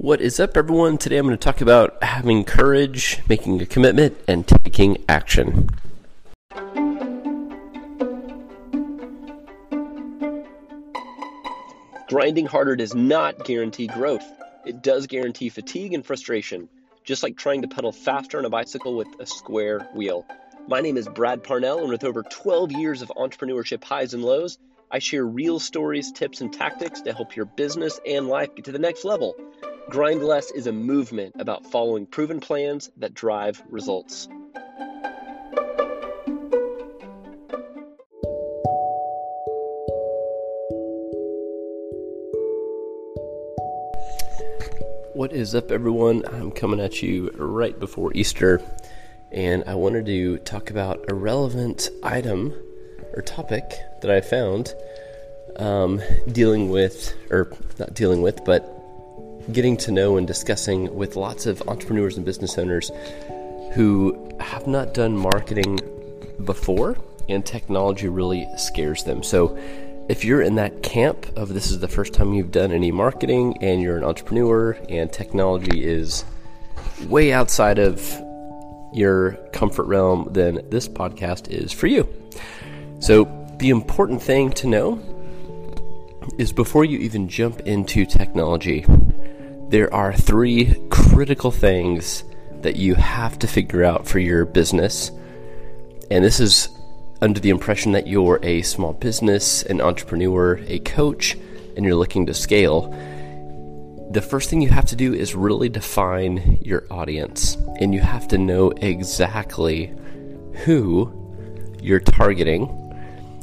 What is up, everyone? Today I'm going to talk about having courage, making a commitment, and taking action. Grinding harder does not guarantee growth. It does guarantee fatigue and frustration, just like trying to pedal faster on a bicycle with a square wheel. My name is Brad Parnell, and with over 12 years of entrepreneurship highs and lows, I share real stories, tips, and tactics to help your business and life get to the next level. Grind Less is a movement about following proven plans that drive results. What is up, everyone? I'm coming at you right before Easter, and I wanted to talk about a relevant item or topic that I found um, dealing with, or not dealing with, but getting to know and discussing with lots of entrepreneurs and business owners who have not done marketing before and technology really scares them. So, if you're in that camp of this is the first time you've done any marketing and you're an entrepreneur and technology is way outside of your comfort realm, then this podcast is for you. So, the important thing to know is before you even jump into technology, there are three critical things that you have to figure out for your business. And this is under the impression that you're a small business, an entrepreneur, a coach, and you're looking to scale. The first thing you have to do is really define your audience. And you have to know exactly who you're targeting.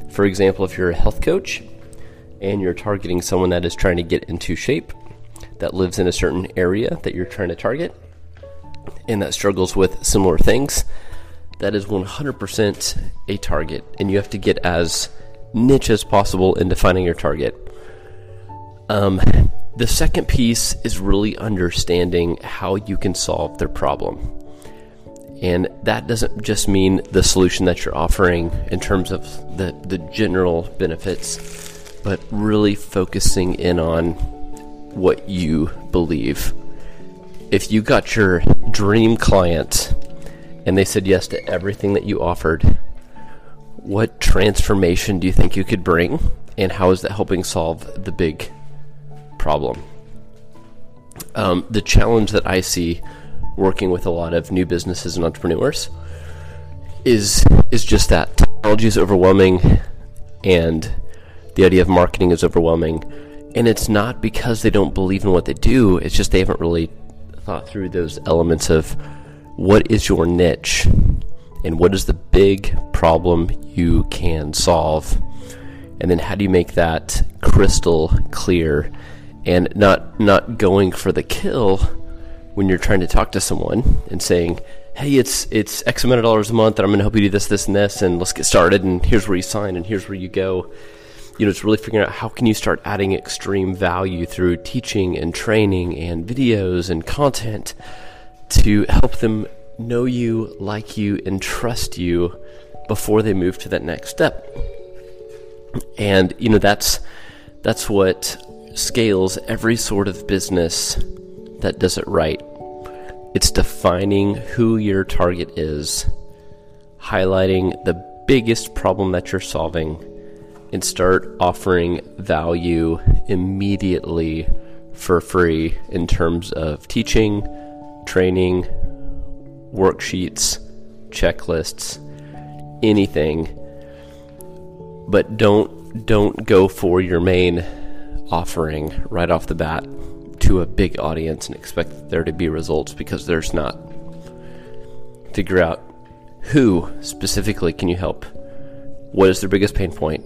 For example, if you're a health coach and you're targeting someone that is trying to get into shape, that lives in a certain area that you're trying to target and that struggles with similar things, that is 100% a target. And you have to get as niche as possible in defining your target. Um, the second piece is really understanding how you can solve their problem. And that doesn't just mean the solution that you're offering in terms of the, the general benefits, but really focusing in on what you believe. If you got your dream client and they said yes to everything that you offered, what transformation do you think you could bring? And how is that helping solve the big problem? Um, the challenge that I see working with a lot of new businesses and entrepreneurs is is just that technology is overwhelming and the idea of marketing is overwhelming and it's not because they don't believe in what they do, it's just they haven't really thought through those elements of what is your niche and what is the big problem you can solve. And then how do you make that crystal clear and not not going for the kill when you're trying to talk to someone and saying, "Hey, it's it's X amount of dollars a month, and I'm going to help you do this, this, and this, and let's get started. And here's where you sign, and here's where you go." You know, it's really figuring out how can you start adding extreme value through teaching and training and videos and content to help them know you, like you, and trust you before they move to that next step. And you know that's that's what scales every sort of business that does it right. It's defining who your target is, highlighting the biggest problem that you're solving and start offering value immediately for free in terms of teaching, training, worksheets, checklists, anything. But don't don't go for your main offering right off the bat to a big audience and expect there to be results because there's not. Figure out who specifically can you help? What is their biggest pain point?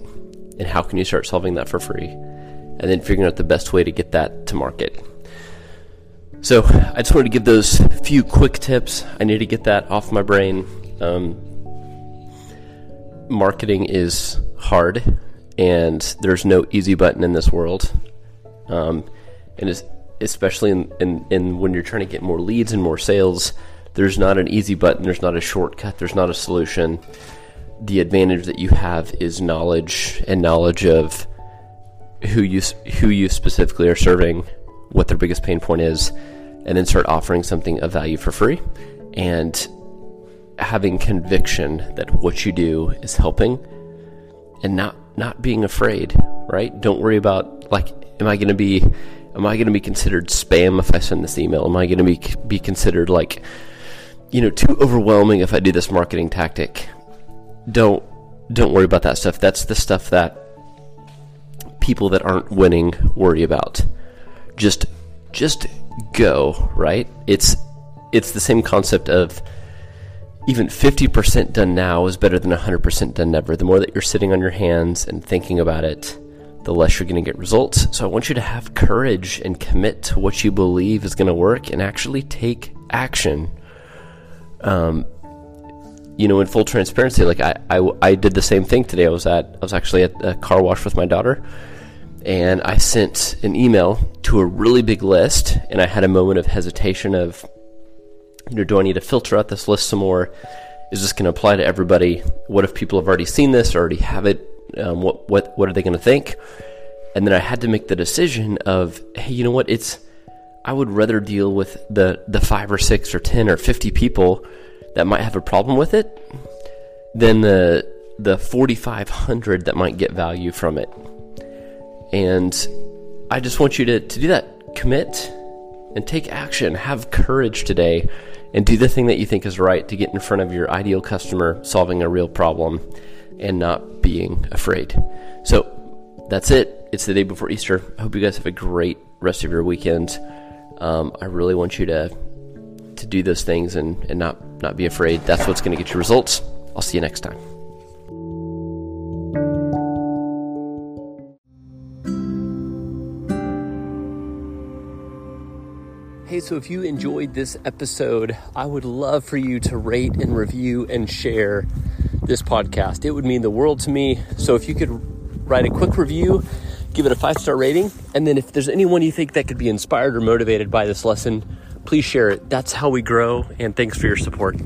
And how can you start solving that for free? And then figuring out the best way to get that to market. So I just wanted to give those few quick tips. I need to get that off my brain. Um, marketing is hard, and there's no easy button in this world. Um, and especially in, in, in when you're trying to get more leads and more sales, there's not an easy button. There's not a shortcut. There's not a solution the advantage that you have is knowledge and knowledge of who you who you specifically are serving, what their biggest pain point is, and then start offering something of value for free and having conviction that what you do is helping and not not being afraid, right? Don't worry about like am I going to be am I going to be considered spam if I send this email? Am I going to be be considered like you know too overwhelming if I do this marketing tactic? Don't don't worry about that stuff. That's the stuff that people that aren't winning worry about. Just just go, right? It's it's the same concept of even 50% done now is better than 100% done never. The more that you're sitting on your hands and thinking about it, the less you're going to get results. So I want you to have courage and commit to what you believe is going to work and actually take action. Um, you know, in full transparency, like I, I, I did the same thing today. I was at, I was actually at a car wash with my daughter and I sent an email to a really big list, and I had a moment of hesitation of, you know, do I need to filter out this list some more? Is this going to apply to everybody? What if people have already seen this or already have it? Um, what what what are they going to think? And then I had to make the decision of, hey, you know what? It's I would rather deal with the the five or six or ten or fifty people that might have a problem with it than the the forty five hundred that might get value from it. And I just want you to, to do that. Commit and take action. Have courage today and do the thing that you think is right to get in front of your ideal customer, solving a real problem, and not being afraid. So that's it. It's the day before Easter. I hope you guys have a great rest of your weekend. Um, I really want you to to do those things and, and not not be afraid. That's what's going to get you results. I'll see you next time. Hey, so if you enjoyed this episode, I would love for you to rate and review and share this podcast. It would mean the world to me. So if you could write a quick review, give it a five star rating, and then if there's anyone you think that could be inspired or motivated by this lesson, please share it. That's how we grow, and thanks for your support.